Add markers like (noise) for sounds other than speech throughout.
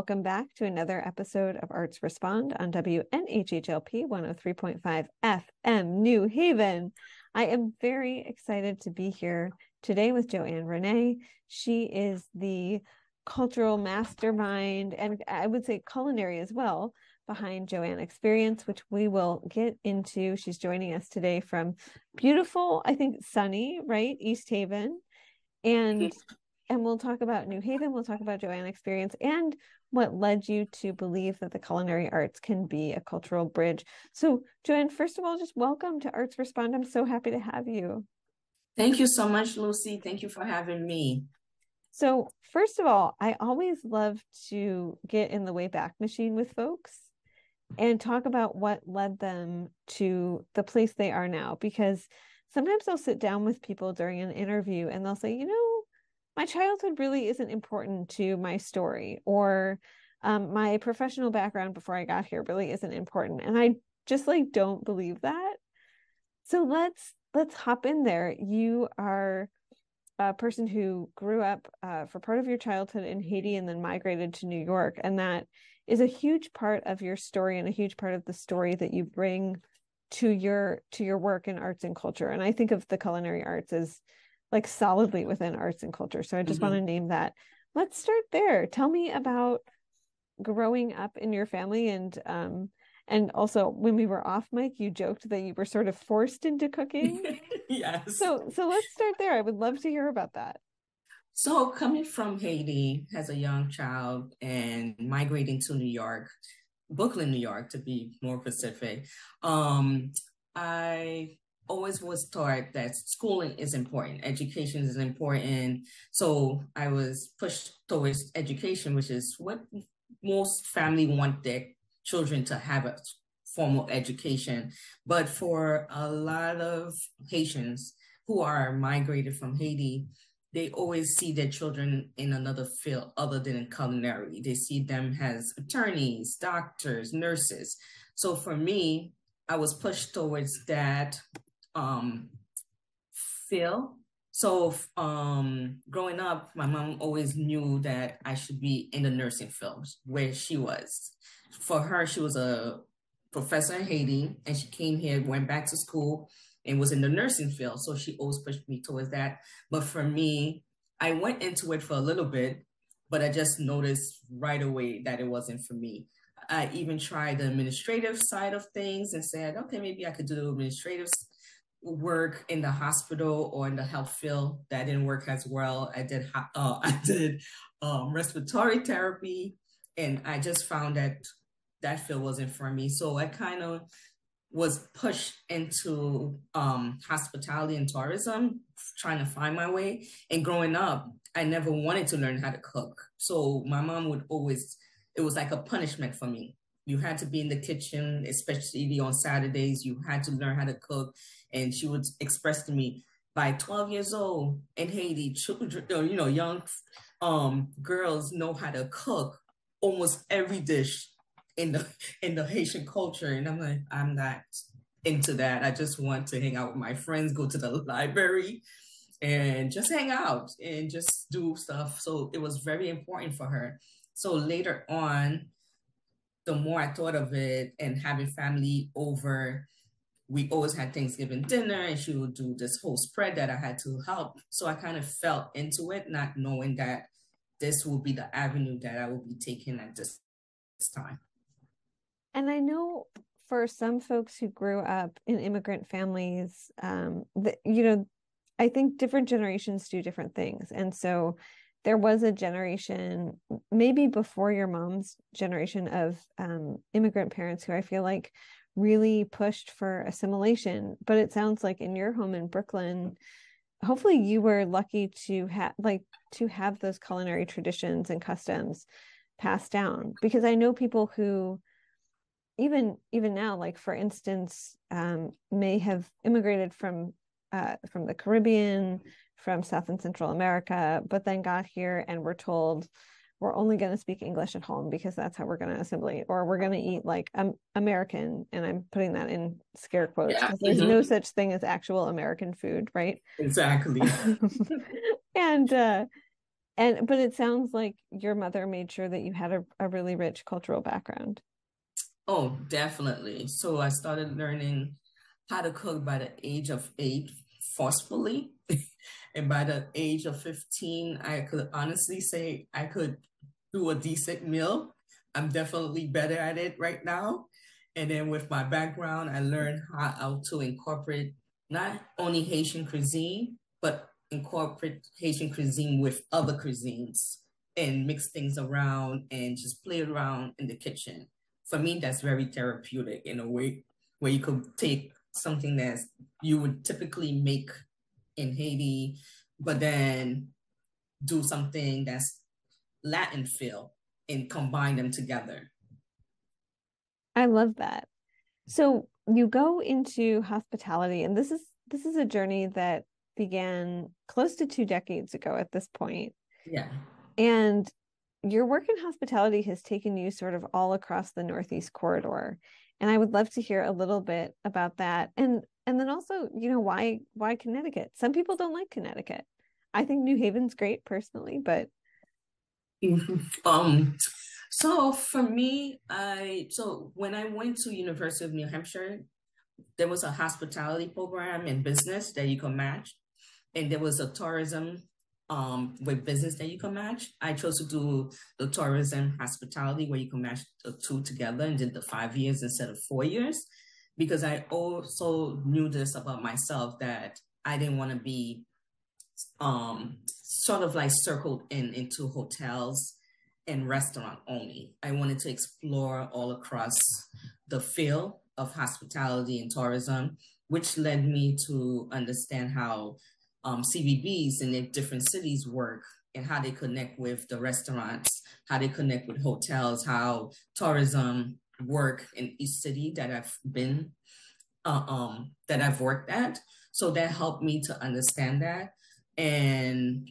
welcome back to another episode of Arts Respond on WNHHLP 103.5 FM New Haven. I am very excited to be here today with Joanne Rene. She is the cultural mastermind and I would say culinary as well behind Joanne Xperience, which we will get into. She's joining us today from beautiful, I think sunny, right? East Haven. And (laughs) and we'll talk about New Haven, we'll talk about Joanne Xperience and what led you to believe that the culinary arts can be a cultural bridge. So, Joanne, first of all, just welcome to Arts Respond. I'm so happy to have you. Thank you so much, Lucy. Thank you for having me. So, first of all, I always love to get in the way back machine with folks and talk about what led them to the place they are now because sometimes I'll sit down with people during an interview and they'll say, you know, my childhood really isn't important to my story or um, my professional background before I got here really isn't important. And I just like don't believe that. So let's let's hop in there. You are a person who grew up uh, for part of your childhood in Haiti and then migrated to New York, and that is a huge part of your story and a huge part of the story that you bring to your to your work in arts and culture. And I think of the culinary arts as like solidly within arts and culture. So I just mm-hmm. want to name that. Let's start there. Tell me about growing up in your family and um and also when we were off mic you joked that you were sort of forced into cooking. (laughs) yes. So so let's start there. I would love to hear about that. So coming from Haiti as a young child and migrating to New York, Brooklyn, New York to be more specific, um, I always was taught that schooling is important, education is important. So I was pushed towards education, which is what most family want their children to have a formal education. But for a lot of Haitians who are migrated from Haiti, they always see their children in another field other than in culinary. They see them as attorneys, doctors, nurses. So for me, I was pushed towards that um, feel. So um, growing up, my mom always knew that I should be in the nursing field where she was. For her, she was a professor in Haiti, and she came here, went back to school, and was in the nursing field. So she always pushed me towards that. But for me, I went into it for a little bit, but I just noticed right away that it wasn't for me. I even tried the administrative side of things and said, okay, maybe I could do the administrative work in the hospital or in the health field that didn't work as well. I did uh, (laughs) I did um, respiratory therapy, and I just found that that field wasn't for me. So I kind of was pushed into um, hospitality and tourism, trying to find my way. And growing up, I never wanted to learn how to cook. So my mom would always, it was like a punishment for me. You had to be in the kitchen, especially on Saturdays. You had to learn how to cook. And she would express to me, by 12 years old in Haiti, children, (laughs) you know, young um, girls know how to cook almost every dish in the (laughs) in the Haitian culture. And I'm like, I'm not into that. I just want to hang out with my friends, go to the (laughs) library, and just hang out and just do stuff. So it was very important for her. So later on, the more I thought of it and having family over, we always had Thanksgiving dinner and she would do this whole spread that I had to help. So I kind of felt into it, not knowing that this will be the avenue that I will be taking at this, this time. And I know for some folks who grew up in immigrant families, um, you know, I think different generations do different things. And so there was a generation, maybe before your mom's generation of um, immigrant parents who I feel like really pushed for assimilation. But it sounds like in your home in Brooklyn, hopefully you were lucky to have like to have those culinary traditions and customs passed down because I know people who even even now like for instance um, may have immigrated from uh, from the Caribbean from South and Central America, but then got here and were told we're only going to speak English at home because that's how we're going to assimilate, or we're going to eat like um, American, and I'm putting that in scare quotes because yeah. there's mm-hmm. no such thing as actual American food, right? Exactly. (laughs) and uh, and but it sounds like your mother made sure that you had a, a really rich cultural background. Oh, definitely. So I started learning how to cook by the age of eight forcefully. (laughs) and by the age of 15, I could honestly say I could do a decent meal. I'm definitely better at it right now. And then with my background, I learned how to incorporate not only Haitian cuisine, but incorporate Haitian cuisine with other cuisines and mix things around and just play around in the kitchen. For me, that's very therapeutic in a way where you could take something that you would typically make in Haiti, but then do something that's Latin feel and combine them together. I love that. So you go into hospitality and this is this is a journey that began close to two decades ago at this point. Yeah. And your work in hospitality has taken you sort of all across the Northeast corridor. And I would love to hear a little bit about that. And and then also, you know, why why Connecticut? Some people don't like Connecticut. I think New Haven's great personally, but mm-hmm. um so for me, I so when I went to University of New Hampshire, there was a hospitality program in business that you could match, and there was a tourism um, with business that you can match. I chose to do the tourism hospitality where you can match the two together and did the five years instead of four years because I also knew this about myself that I didn't want to be um, sort of like circled in into hotels and restaurant only. I wanted to explore all across the field of hospitality and tourism, which led me to understand how um, CVBs in different cities work and how they connect with the restaurants, how they connect with hotels, how tourism work in each city that I've been, uh, um, that I've worked at. So that helped me to understand that. And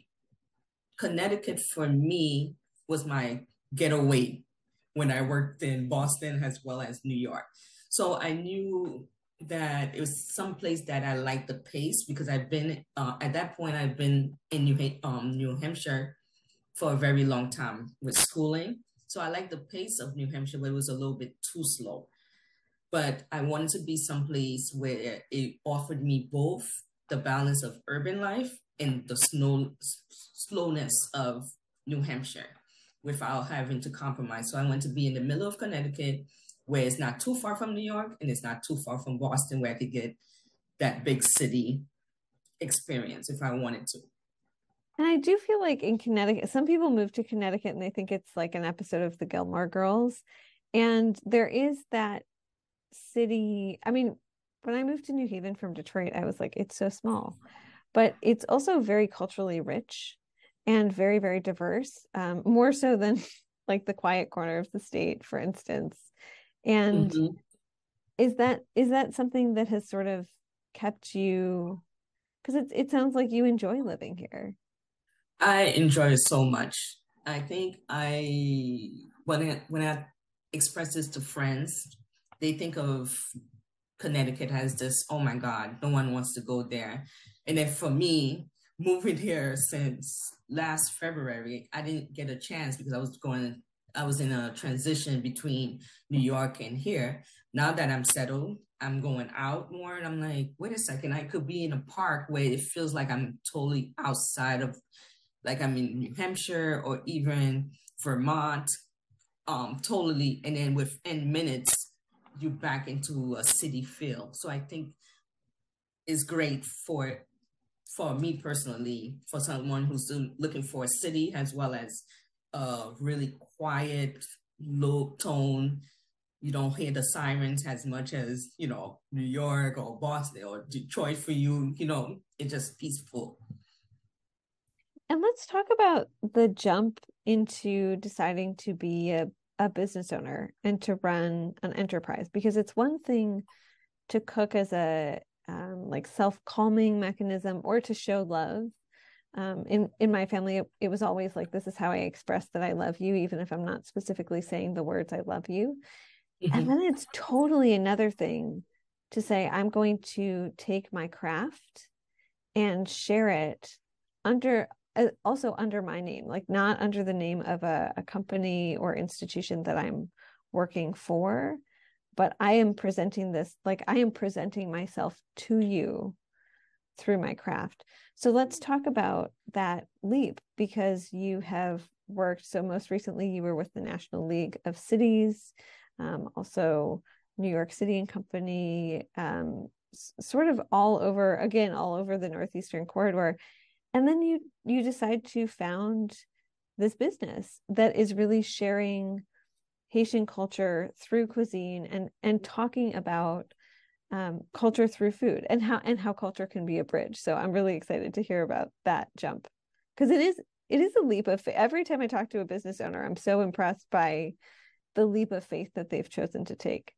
Connecticut for me was my getaway when I worked in Boston as well as New York. So I knew that it was some place that I liked the pace because I've been uh, at that point I've been in New um, New Hampshire for a very long time with schooling. So I like the pace of New Hampshire, but it was a little bit too slow. But I wanted to be someplace where it offered me both the balance of urban life and the snow slowness of New Hampshire without having to compromise. So I want to be in the middle of Connecticut where it's not too far from New York and it's not too far from Boston, where I could get that big city experience if I wanted to. And I do feel like in Connecticut, some people move to Connecticut and they think it's like an episode of the Gilmore Girls. And there is that city. I mean, when I moved to New Haven from Detroit, I was like, it's so small, but it's also very culturally rich and very, very diverse, um, more so than (laughs) like the quiet corner of the state, for instance and mm-hmm. is that is that something that has sort of kept you because it, it sounds like you enjoy living here i enjoy it so much i think i when i when i express this to friends they think of connecticut as this oh my god no one wants to go there and then for me moving here since last february i didn't get a chance because i was going I was in a transition between New York and here. Now that I'm settled, I'm going out more and I'm like, wait a second, I could be in a park where it feels like I'm totally outside of like I'm in New Hampshire or even Vermont. Um, totally and then within minutes you're back into a city feel. So I think is great for for me personally, for someone who's looking for a city as well as a really quiet, low tone. You don't hear the sirens as much as, you know, New York or Boston or Detroit for you. You know, it's just peaceful. And let's talk about the jump into deciding to be a, a business owner and to run an enterprise because it's one thing to cook as a um, like self calming mechanism or to show love um, in in my family it, it, was always like this is how i express that i love you even if i'm not specifically saying the words i love you mm-hmm. and then it's totally another thing to say i'm going to take my craft and share it under also under my name, like not under the name of a, a company or institution that I'm working for, but I am presenting this, like I am presenting myself to you through my craft. So let's talk about that leap because you have worked. So, most recently, you were with the National League of Cities, um, also New York City and Company, um, s- sort of all over, again, all over the Northeastern corridor. And then you you decide to found this business that is really sharing Haitian culture through cuisine and and talking about um, culture through food and how and how culture can be a bridge. So I'm really excited to hear about that jump because it is it is a leap of faith. Every time I talk to a business owner, I'm so impressed by the leap of faith that they've chosen to take.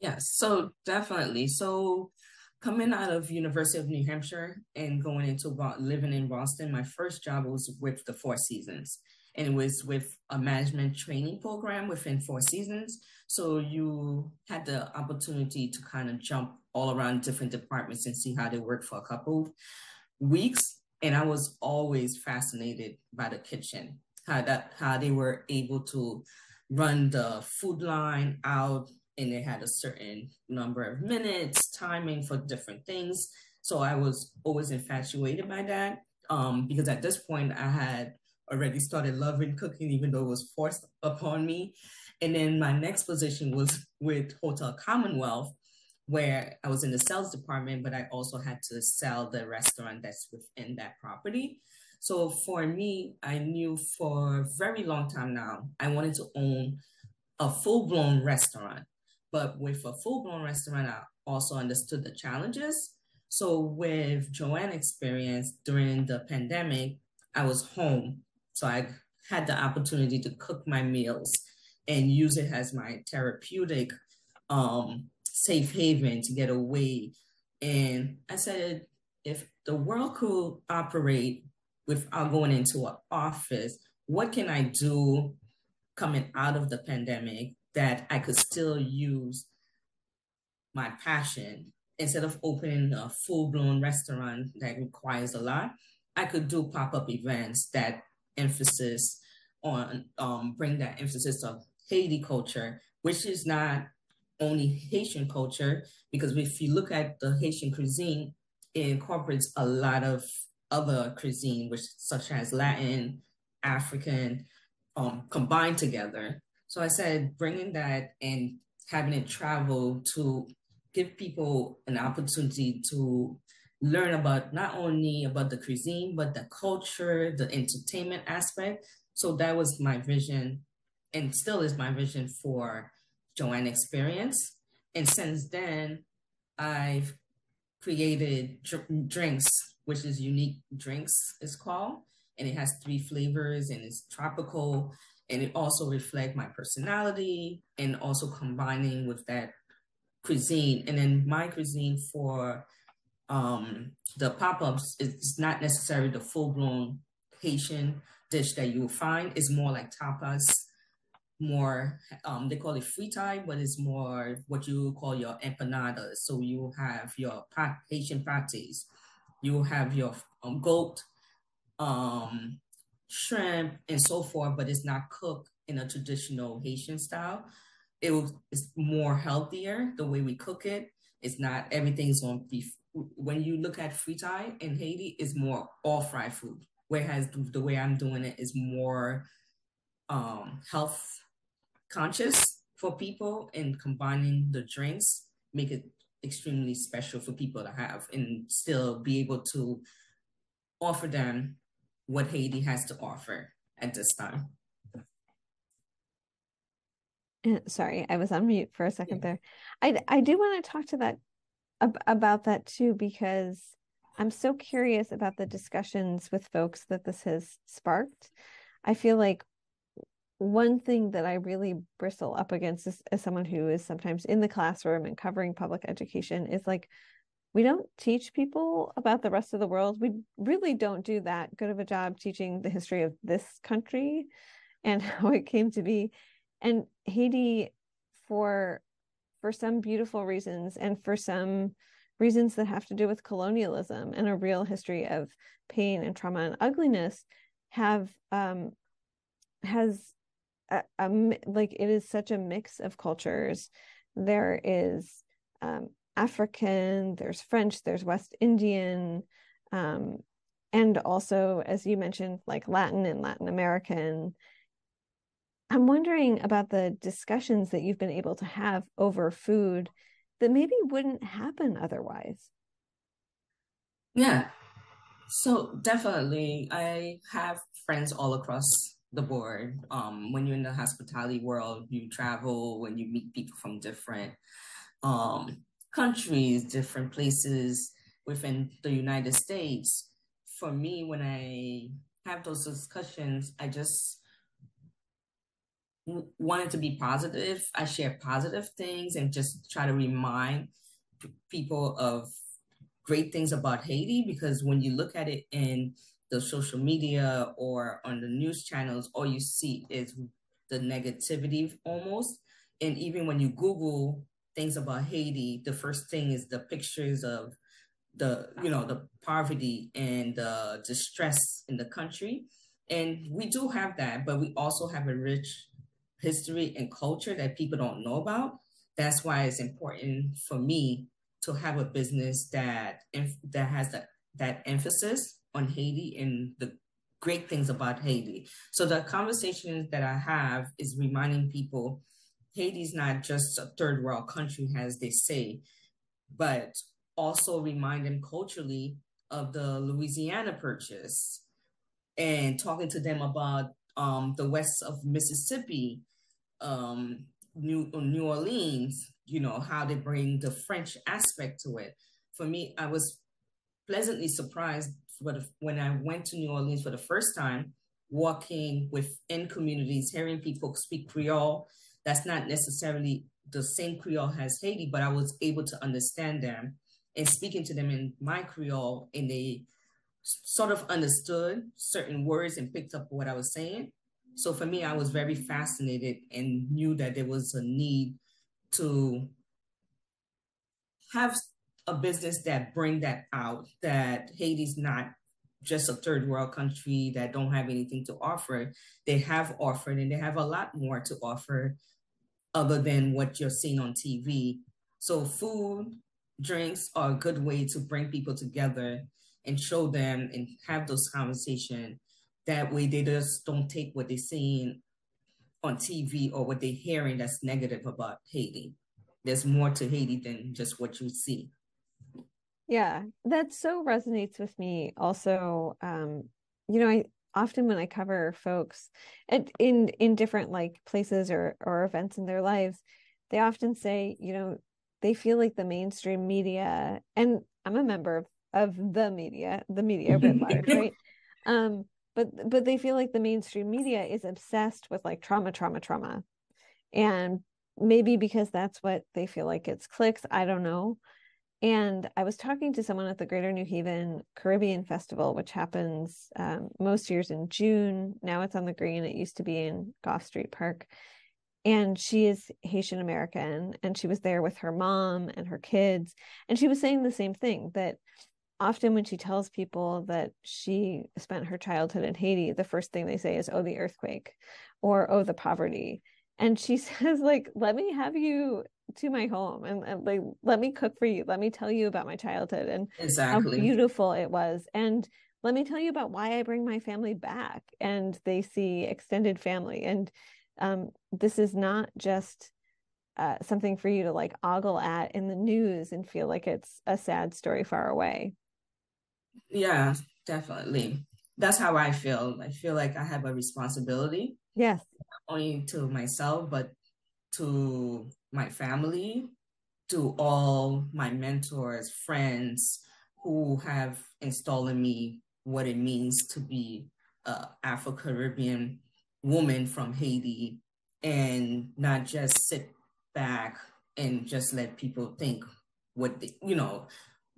Yes, so definitely. So coming out of University of New Hampshire and going into living in Boston, my first job was with the Four Seasons and it was with a management training program within Four Seasons. So you had the opportunity to kind of jump all around different departments and see how they work for a couple weeks. And I was always fascinated by the kitchen, how that how they were able to run the food line out and they had a certain number of minutes timing for different things. So I was always infatuated by that. Um, because at this point I had already started loving cooking, even though it was forced upon me. And then my next position was with Hotel Commonwealth, where I was in the sales department, but I also had to sell the restaurant that's within that property. So for me, I knew for a very long time now, I wanted to own a full blown restaurant. But with a full blown restaurant, I also understood the challenges. So with Joanne Xperience during the pandemic, I was home so I had the opportunity to cook my meals and use it as my therapeutic um, safe haven to get away. And I said, if the world could operate without going into an office, what can I do coming out of the pandemic that I could still use my passion instead of opening a full blown restaurant that requires a lot? I could do pop up events that emphasis on um, bring that emphasis of Haiti culture, which is not only Haitian culture, because if you look at the Haitian cuisine, it incorporates a lot of other cuisine, which such as Latin, African, um, combined together. So I said bringing that and having it travel to give people an opportunity to learn about not only about the cuisine but the culture the entertainment aspect. So that was my vision and still is my vision for Joanne Xperience. And since then i've created dr- drinks which is unique drinks is called. And it has three flavors and it's tropical and it also reflect my personality and also combining with that cuisine and then my cuisine for um, the pop-ups is not necessarily the full-blown Haitian dish that you'll find. It's more like tapas, more um, they call it fritai, but it's more what you call your empanadas. So you have your pat, Haitian pates, you have your um, goat, um, shrimp, and so forth, but it's not cooked in a traditional Haitian style. It was, it's more healthier the way we cook it. It's not everything's on beef when you look at fritai in Haiti, is more all fried food. Whereas the, the way I'm doing it is more um, health conscious for people and combining the drinks make it extremely special for people to have and still be able to offer them what Haiti has to offer at this time. Uh, sorry, I was on mute for a second yeah. there. I I do want to talk to that ab- about that too because I'm so curious about the discussions with folks that this has sparked. I feel like one thing that I really bristle up against as someone who is sometimes in the classroom and covering public education is like we don't teach people about the rest of the world. We really don't do that good of a job teaching the history of this country and (laughs) how it came to be. And Haiti, for for some beautiful reasons and for some reasons that have to do with colonialism and a real history of pain and trauma and ugliness have um has a, a like it is such a mix of cultures there is um african there's french there's west indian um and also as you mentioned like latin and latin american i'm wondering about the discussions that you've been able to have over food that maybe wouldn't happen otherwise. Yeah. So definitely I have friends all across the board. Um, when you're in the hospitality world, you travel when you meet people from different um, countries, different places within the United States. For me, when I have those discussions, I just wanted to be positive. I share positive things and just try to remind people of great things about Haiti because when you look at it in the social media or on the news channels, all you see is the negativity almost. And even when you Google things about Haiti, the first thing is the pictures of the you know the poverty and the distress in the country and we do have that but we also have a rich history and culture that people don't know about. That's why it's important for me to have a business that that has that that emphasis on Haiti and the great things about Haiti. So the conversations that I have is reminding people Haiti's not just a third world country as they say, but also remind them culturally of the Louisiana Purchase and talking to them about um, the west of Mississippi um, New New Orleans, you know, how they bring the French aspect to it. For me, I was pleasantly surprised the, when I went to New Orleans for the first time, walking within communities, hearing people speak Creole. That's not necessarily the same Creole as Haiti, but I was able to understand them and speaking to them in my Creole, and they sort of understood certain words and picked up what I was saying. So for me, I was very fascinated and knew that there was a need to have a business that bring that out that Haiti's not just a third world country that don't have anything to offer. They have offered and they have a lot more to offer other than what you're seeing on TV. So food, drinks are a good way to bring people together and show them and have those conversations that way they just don't take what they're seeing on TV or what they're hearing that's negative about Haiti. There's more to Haiti than just what you see. Yeah, that so resonates with me. Also, um, you know, I often when I cover folks at, in in different like places or or events in their lives, they often say, you know, they feel like the mainstream media, and I'm a member of, of the media, the media writ (laughs) large, right? Um, but but they feel like the mainstream media is obsessed with like trauma trauma trauma and maybe because that's what they feel like it's clicks i don't know and i was talking to someone at the greater new haven caribbean festival which happens um, most years in june. Now it's on the green. It used to be in Goffe street park. And she is haitian american and she was there with her mom and her kids. And she was saying the same thing that often when she tells people that she spent her childhood in Haiti, the first thing they say is, oh, the earthquake or oh, the poverty. And she (laughs) says, like, let me have you to my home and, and, like let me cook for you. Let me tell you about my childhood and exactly. how beautiful it was. And let me tell you about why I bring my family back. And they see extended family. And um, this is not just uh, something for you to like ogle at in the news and feel like it's a sad story far away. Yeah, definitely. That's how I feel. I feel like I have a responsibility. Yes. Not only to myself, but to my family, to all my mentors, friends who have installed in me what it means to be a Afro Caribbean woman from Haiti and not just sit back and just let people think what they, you know,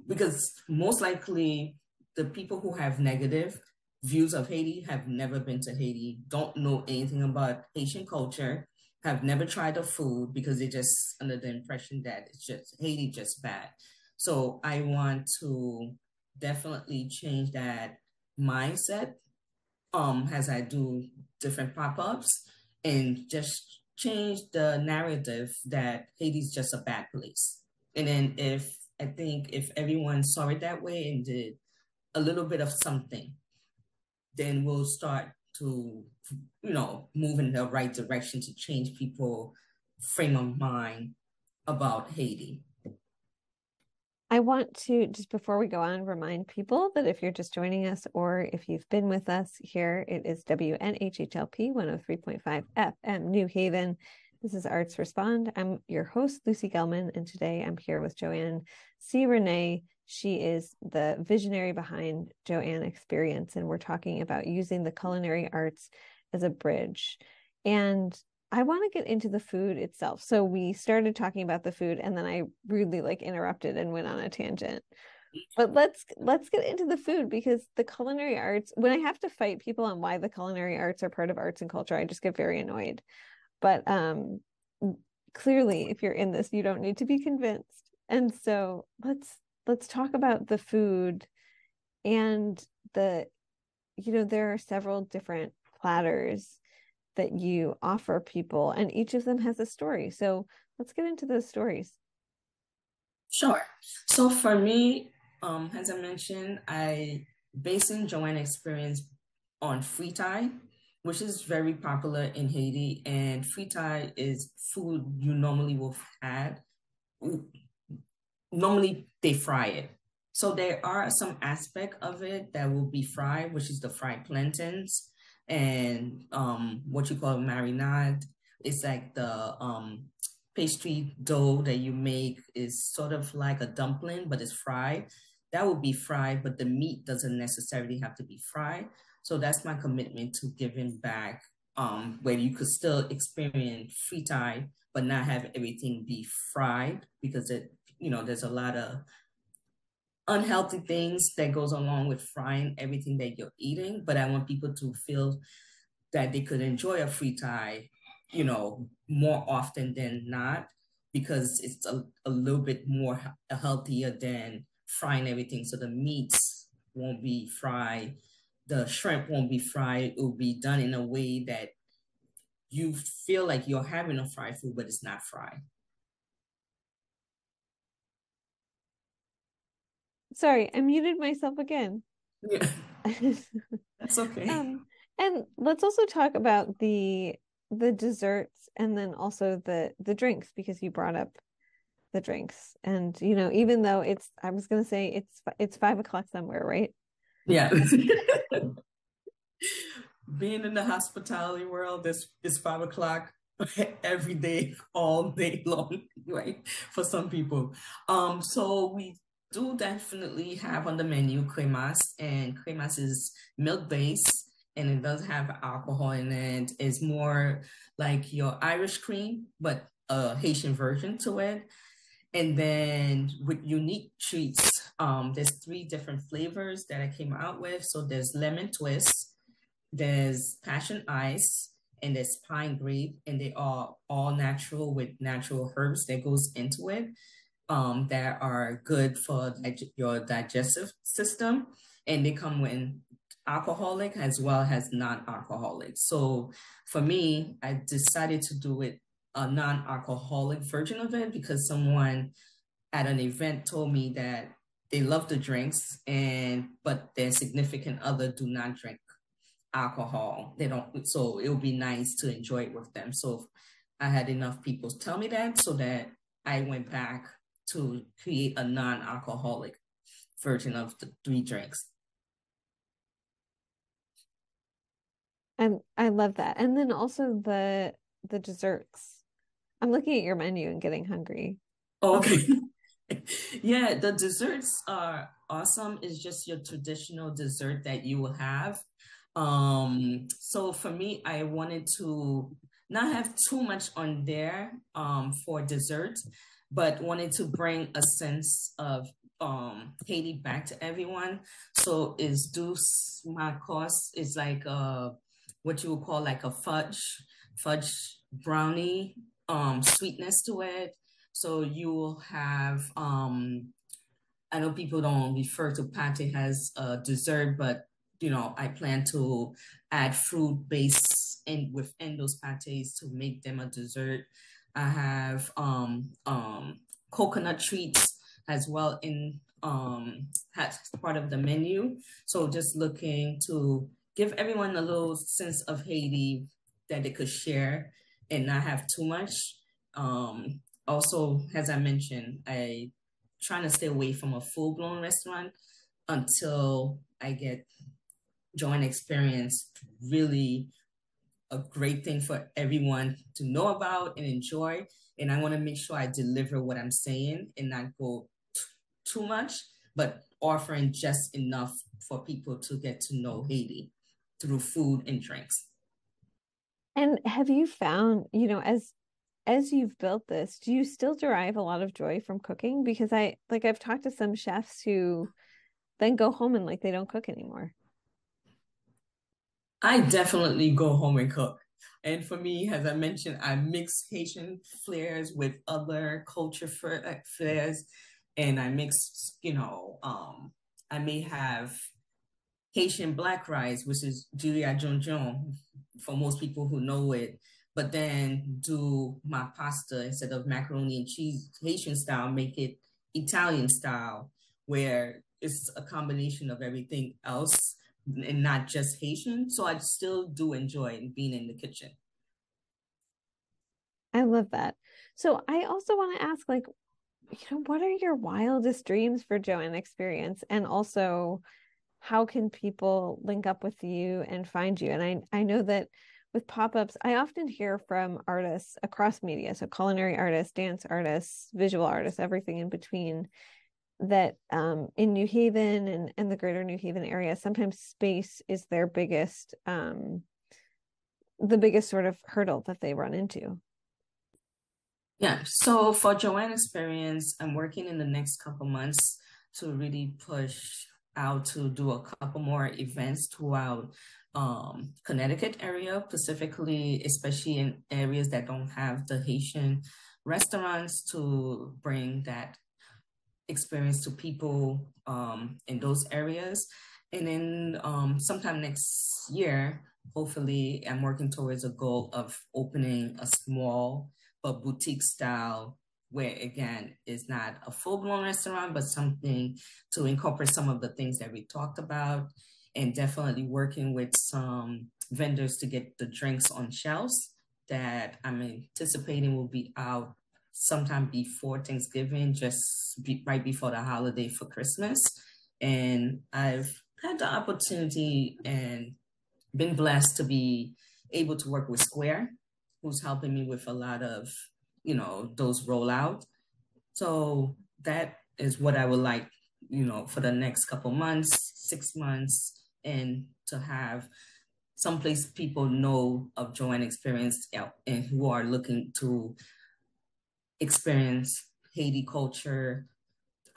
because most likely the people who have negative views of Haiti have never been to Haiti, don't know anything about Haitian culture, have never tried the food because they're just under the impression that it's just Haiti just bad. So I want to definitely change that mindset um as I do different pop-ups and just change the narrative that Haiti's just a bad place. And then if I think if everyone saw it that way and did a little bit of something, then we'll start to, you know, move in the right direction to change people frame of mind about Haiti. I want to, just before we go on, remind people that if you're just joining us or if you've been with us here, it is WNHHLP 103.5 FM New Haven. This is Arts Respond. I'm your host, Lucy Gellman, and today I'm here with Joanne C. Rene. She is the visionary behind Joanne Xperience, and we're talking about using the culinary arts as a bridge. And I want to get into the food itself. So we started talking about the food and then I rudely like interrupted and went on a tangent. But let's let's get into the food because the culinary arts when I have to fight people on why the culinary arts are part of arts and culture, I just get very annoyed. But um clearly if you're in this, you don't need to be convinced. And so let's let's talk about the food and the you know there are several different platters that you offer people, and each of them has a story. So let's get into those stories. Sure. So for me, um, as I mentioned, I based basing Joanne Xperience on fritai, which is very popular in Haiti. And fritai is food you normally will have. Normally they fry it. So there are some aspect of it that will be fried, which is the fried plantains and um, what you call marinade. It's like the um, pastry dough that you make is sort of like a dumpling, but it's fried. That would be fried, but the meat doesn't necessarily have to be fried. So that's my commitment to giving back, um, where you could still experience fritai, but not have everything be fried because it, you know, there's a lot of unhealthy things that goes along with frying everything that you're eating but i want people to feel that they could enjoy a fritai you know more often than not because it's a, a little bit more healthier than frying everything. So the meats won't be fried the shrimp won't be fried it will be done in a way that you feel like you're having a fried food but it's not fried Sorry, I muted myself again. Yeah. (laughs) That's okay. um, and let's also talk about the the desserts and then also the the drinks because you brought up the drinks and you know even though it's i was going to say it's it's five o'clock somewhere right yeah (laughs) (laughs) being in the hospitality world this is five o'clock every day all day long right for some people um so we do definitely have on the menu cremas, and cremas is milk based and it does have alcohol in it. It's more like your Irish cream, but a Haitian version to it. And then with unique treats, um, there's three different flavors that I came out with. So there's lemon twist, there's passion ice, and there's pine grape, and they are all natural with natural herbs that goes into it um, that are good for dig- your digestive system, and they come with alcoholic as well as non-alcoholic. So for me, I decided to do it a non-alcoholic version of it because someone at an event told me that they love the drinks and but their significant other do not drink alcohol. They don't so it would be nice to enjoy it with them. So I had enough people tell me that so that I went back to create a non-alcoholic version of the three drinks. And I love that. And then also the the desserts. I'm looking at your menu and getting hungry. Oh, okay. (laughs) (laughs) yeah, the desserts are awesome. It's just your traditional dessert that you will have. Um, so for me, I wanted to not have too much on there um, for dessert but wanted to bring a sense of um, Haiti back to everyone. So is Douce Marcos is like a, what you would call like a fudge, fudge brownie, um, sweetness to it. So you will have um, I know people don't refer to pate as a dessert, but you know, I plan to add fruit base and within those pates to make them a dessert. I have um um coconut treats as well in um as part of the menu. So just looking to give everyone a little sense of Haiti that they could share and not have too much. Um also, as I mentioned, I trying to stay away from a full blown restaurant until I get joint experience really a great thing for everyone to know about and enjoy. And I want to make sure I deliver what I'm saying and not go t- too much, but offering just enough for people to get to know Haiti through food and drinks. And have you found, you know, as as you've built this, do you still derive a lot of joy from cooking? Because I like I've talked to some chefs who then go home and like they don't cook anymore. I definitely go home and cook. And for me, as I mentioned, I mix Haitian flares with other culture flares, and I mix, you know, um, I may have Haitian black rice, which is Julia John for most people who know it, but then do my pasta instead of macaroni and cheese Haitian style, make it Italian style, where it's a combination of everything else and not just Haitian. So I still do enjoy being in the kitchen. I love that. So I also want to ask, like, you know, what are your wildest dreams for Joanne Xperience? And also, how can people link up with you and find you? And I, I know that with pop-ups, I often hear from artists across media, so culinary artists, dance artists, visual artists, everything in between, that um, in New Haven and, and the greater New Haven area, sometimes space is their biggest, um, the biggest sort of hurdle that they run into. Yeah. So for Joanne Xperience, I'm working in the next couple months to really push out to do a couple more events throughout um, Connecticut area, specifically, especially in areas that don't have the Haitian restaurants to bring that experience to people um, in those areas. And then um, sometime next year, hopefully, I'm working towards a goal of opening a small but boutique style where again is not a full-blown restaurant but something to incorporate some of the things that we talked about and definitely working with some vendors to get the drinks on shelves that i'm anticipating will be out sometime before Thanksgiving, just be, right before the holiday for Christmas. And I've had the opportunity and been blessed to be able to work with Square, who's helping me with a lot of, you know, those rollout. So that is what I would like, you know, for the next couple months, six months, and to have someplace people know of Joanne Xperience uh, and who are looking to experience Haiti culture,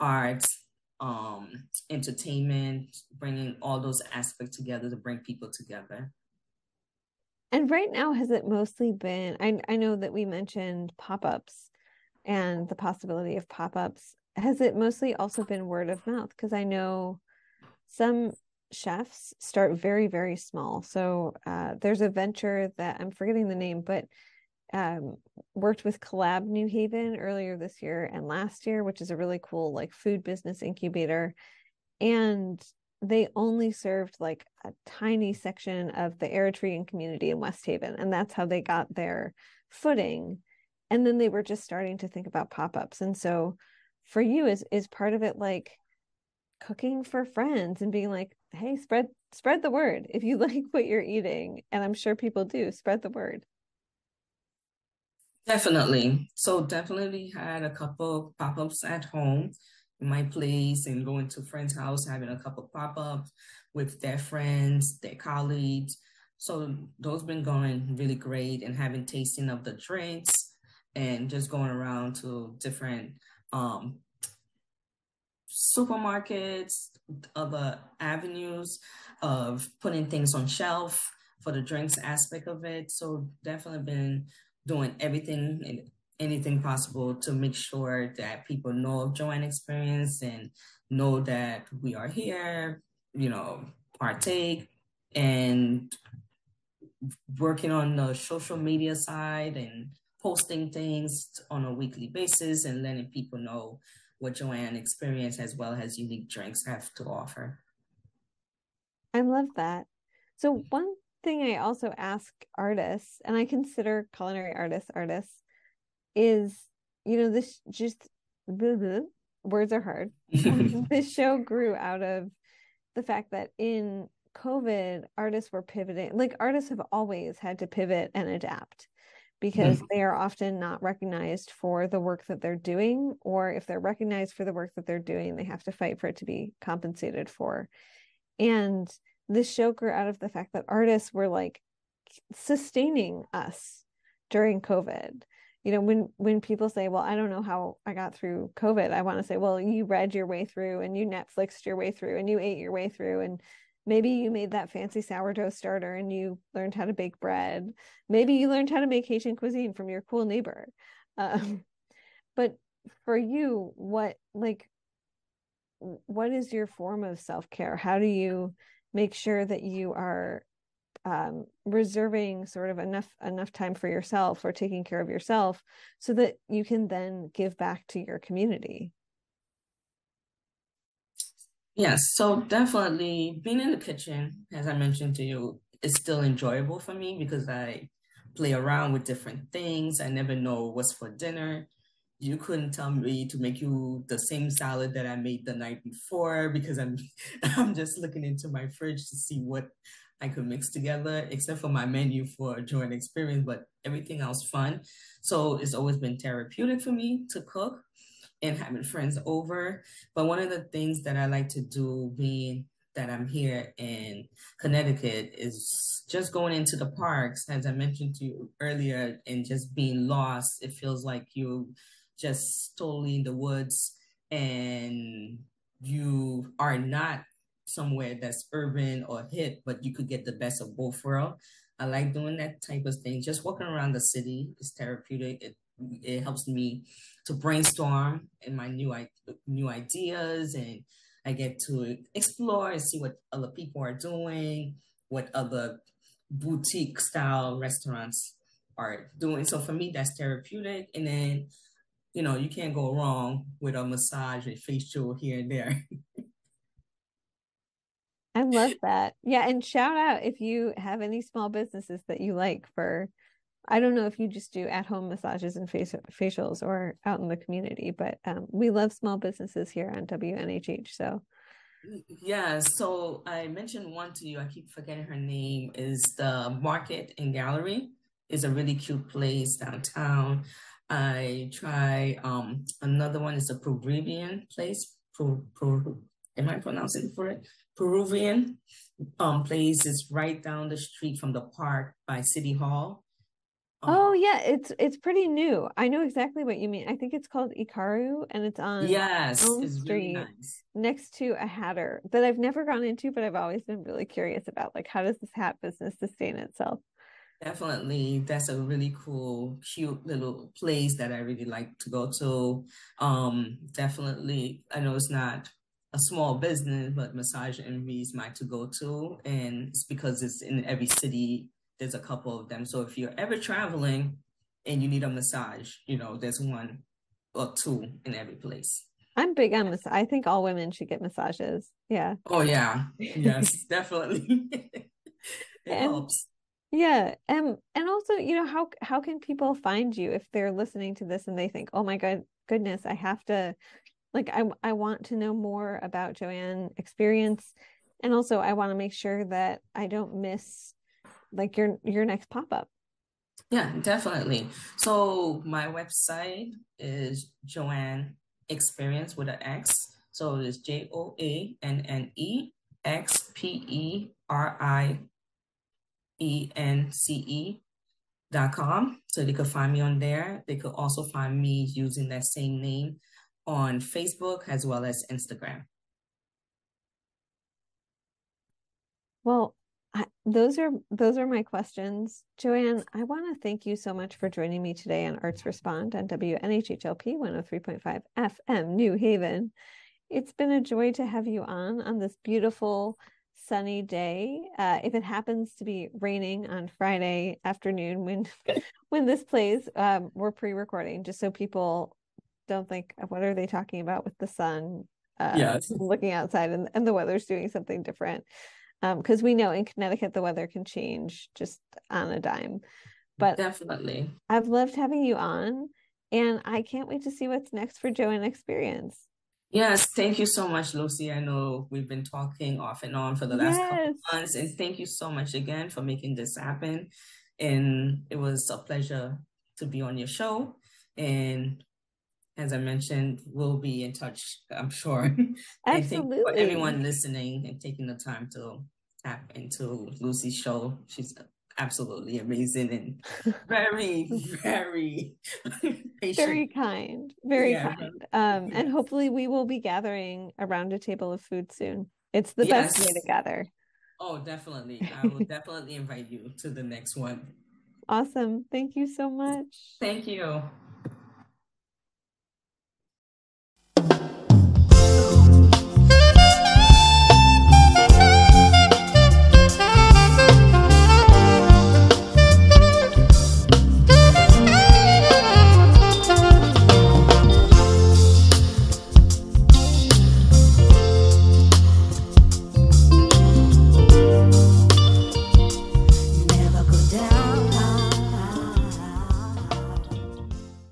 arts, um, entertainment, bringing all those aspects together to bring people together. And right now, has it mostly been? I, I know that we mentioned pop ups and the possibility of pop ups. Has it mostly also been word of mouth? Because I know some chefs start very, very small. So uh, there's a venture that I'm forgetting the name, but um, worked with Collab New Haven earlier this year and last year, which is a really cool like food business incubator. And they only served like a tiny section of the Eritrean community in West Haven. And that's how they got their footing. And then they were just starting to think about pop-ups. And so for you is is part of it like cooking for friends and being like, hey, spread spread the word if you (laughs) like what you're eating. And I'm sure people do, spread the word. Definitely. So definitely had a couple pop-ups at home in my place and going to friends' house, having a couple pop-ups with their friends, their colleagues. So those been going really great and having tasting of the drinks and just going around to different um, supermarkets, other avenues of putting things on shelf for the drinks aspect of it. So definitely been doing everything and anything possible to make sure that people know of Joanne Xperience and know that we are here, you know, partake and working on the social media side and posting things on a weekly basis and letting people know what Joanne Xperience as well as unique drinks have to offer. I love that. So one thing I also ask artists, and I consider culinary artists artists, is you know this just blah, blah, words are hard. (laughs) (laughs) this show grew out of the fact that in COVID, artists were pivoting. Like artists have always had to pivot and adapt because mm. they are often not recognized for the work that they're doing, or if they're recognized for the work that they're doing, they have to fight for it to be compensated for. And this show grew out of the fact that artists were like sustaining us during COVID. You know when when people say well i don't know how i got through covid i want to say well you read your way through and you netflixed your way through and you ate your way through and maybe you made that fancy sourdough starter and you learned how to bake bread. Maybe you learned how to make haitian cuisine from your cool neighbor. (laughs) Um, but for you what like what is your form of self-care? How do you make sure that you are um, reserving sort of enough enough time for yourself or taking care of yourself so that you can then give back to your community. Yes so definitely being in the kitchen as i mentioned to you is still enjoyable for me because i play around with different things. I never know what's for dinner you couldn't tell me to make you the same salad that I made the night before because I'm (laughs) I'm just looking into my fridge to see what I could mix together, except for my menu for a Joanne Xperience, but everything else fun. So it's always been therapeutic for me to cook and having friends over. But one of the things that I like to do being that I'm here in Connecticut is just going into the parks, as I mentioned to you earlier, and just being lost. It feels like you just totally in the woods and you are not somewhere that's urban or hip, but you could get the best of both worlds. I like doing that type of thing. Just walking around the city is therapeutic. It it helps me to brainstorm and my new new ideas, and I get to explore and see what other people are doing, what other boutique style restaurants are doing. So for me, that's therapeutic. And then, you know, you can't go wrong with a massage and facial here and there. (laughs) I love that. Yeah. And shout out if you have any small businesses that you like for, I don't know if you just do at home massages and facials or out in the community, but um, we love small businesses here on WNHH. So, yeah. So I mentioned one to you. I keep forgetting her name. Is the Market and Gallery? is a really cute place downtown. I try um another one is a Peruvian place. Pro, pro, am I pronouncing for it? Peruvian um, place is right down the street from the park by City Hall. Um, oh yeah, it's it's pretty new. I know exactly what you mean. I think it's called Ikaru, and it's on yes, Elm Street really nice. next to a Hatter that I've never gone into, but I've always been really curious about. Like, how does this hat business sustain itself? Definitely, that's a really cool, cute little place that I really like to go to. Um, definitely, I know it's not a small business, but Massage Envy is my to go to. And it's because it's in every city, there's a couple of them. So if you're ever traveling and you need a massage, you know, there's one or two in every place. I'm big on massage. I think all women should get massages. Yeah. Oh yeah. Yes, (laughs) definitely. (laughs) it and, helps. Yeah. And and also, you know, how how can people find you if they're listening to this and they think, oh my god, goodness, I have to like I I want to know more about Joanne Xperience and also I want to make sure that I don't miss like your your next pop-up. Yeah, definitely. So my website is Joanne Xperience with an X. So it's J O A N N E N C E dot com. So they could find me on there. They could also find me using that same name on Facebook as well as Instagram. Well, I, those are those are my questions. Joanne, I want to thank you so much for joining me today on Arts Respond on WNHHLP 103.5 FM New Haven. it's been a joy to have you on on this beautiful sunny day. Uh, if it happens to be raining on Friday afternoon when (laughs) when this plays, um, we're pre-recording just so people don't think what are they talking about with the sun uh, yes. looking outside and, and the weather's doing something different because um, we know in Connecticut the weather can change just on a dime. But definitely, I've loved having you on, and I can't wait to see what's next for Joanne Xperience. Yes, thank you so much, Lucy. I know we've been talking off and on for the last yes. couple months, and thank you so much again for making this happen. And it was a pleasure to be on your show. And as I mentioned, we'll be in touch, I'm sure. (laughs) Absolutely. for everyone listening and taking the time to tap into Lucy's show. She's absolutely amazing and (laughs) very, very (laughs) patient. Very kind. Very yeah. kind. Um, and hopefully we will be gathering around a table of food soon. It's the yes. best way to gather. Oh, definitely. I will (laughs) definitely invite you to the next one. Awesome. Thank you so much. Thank you.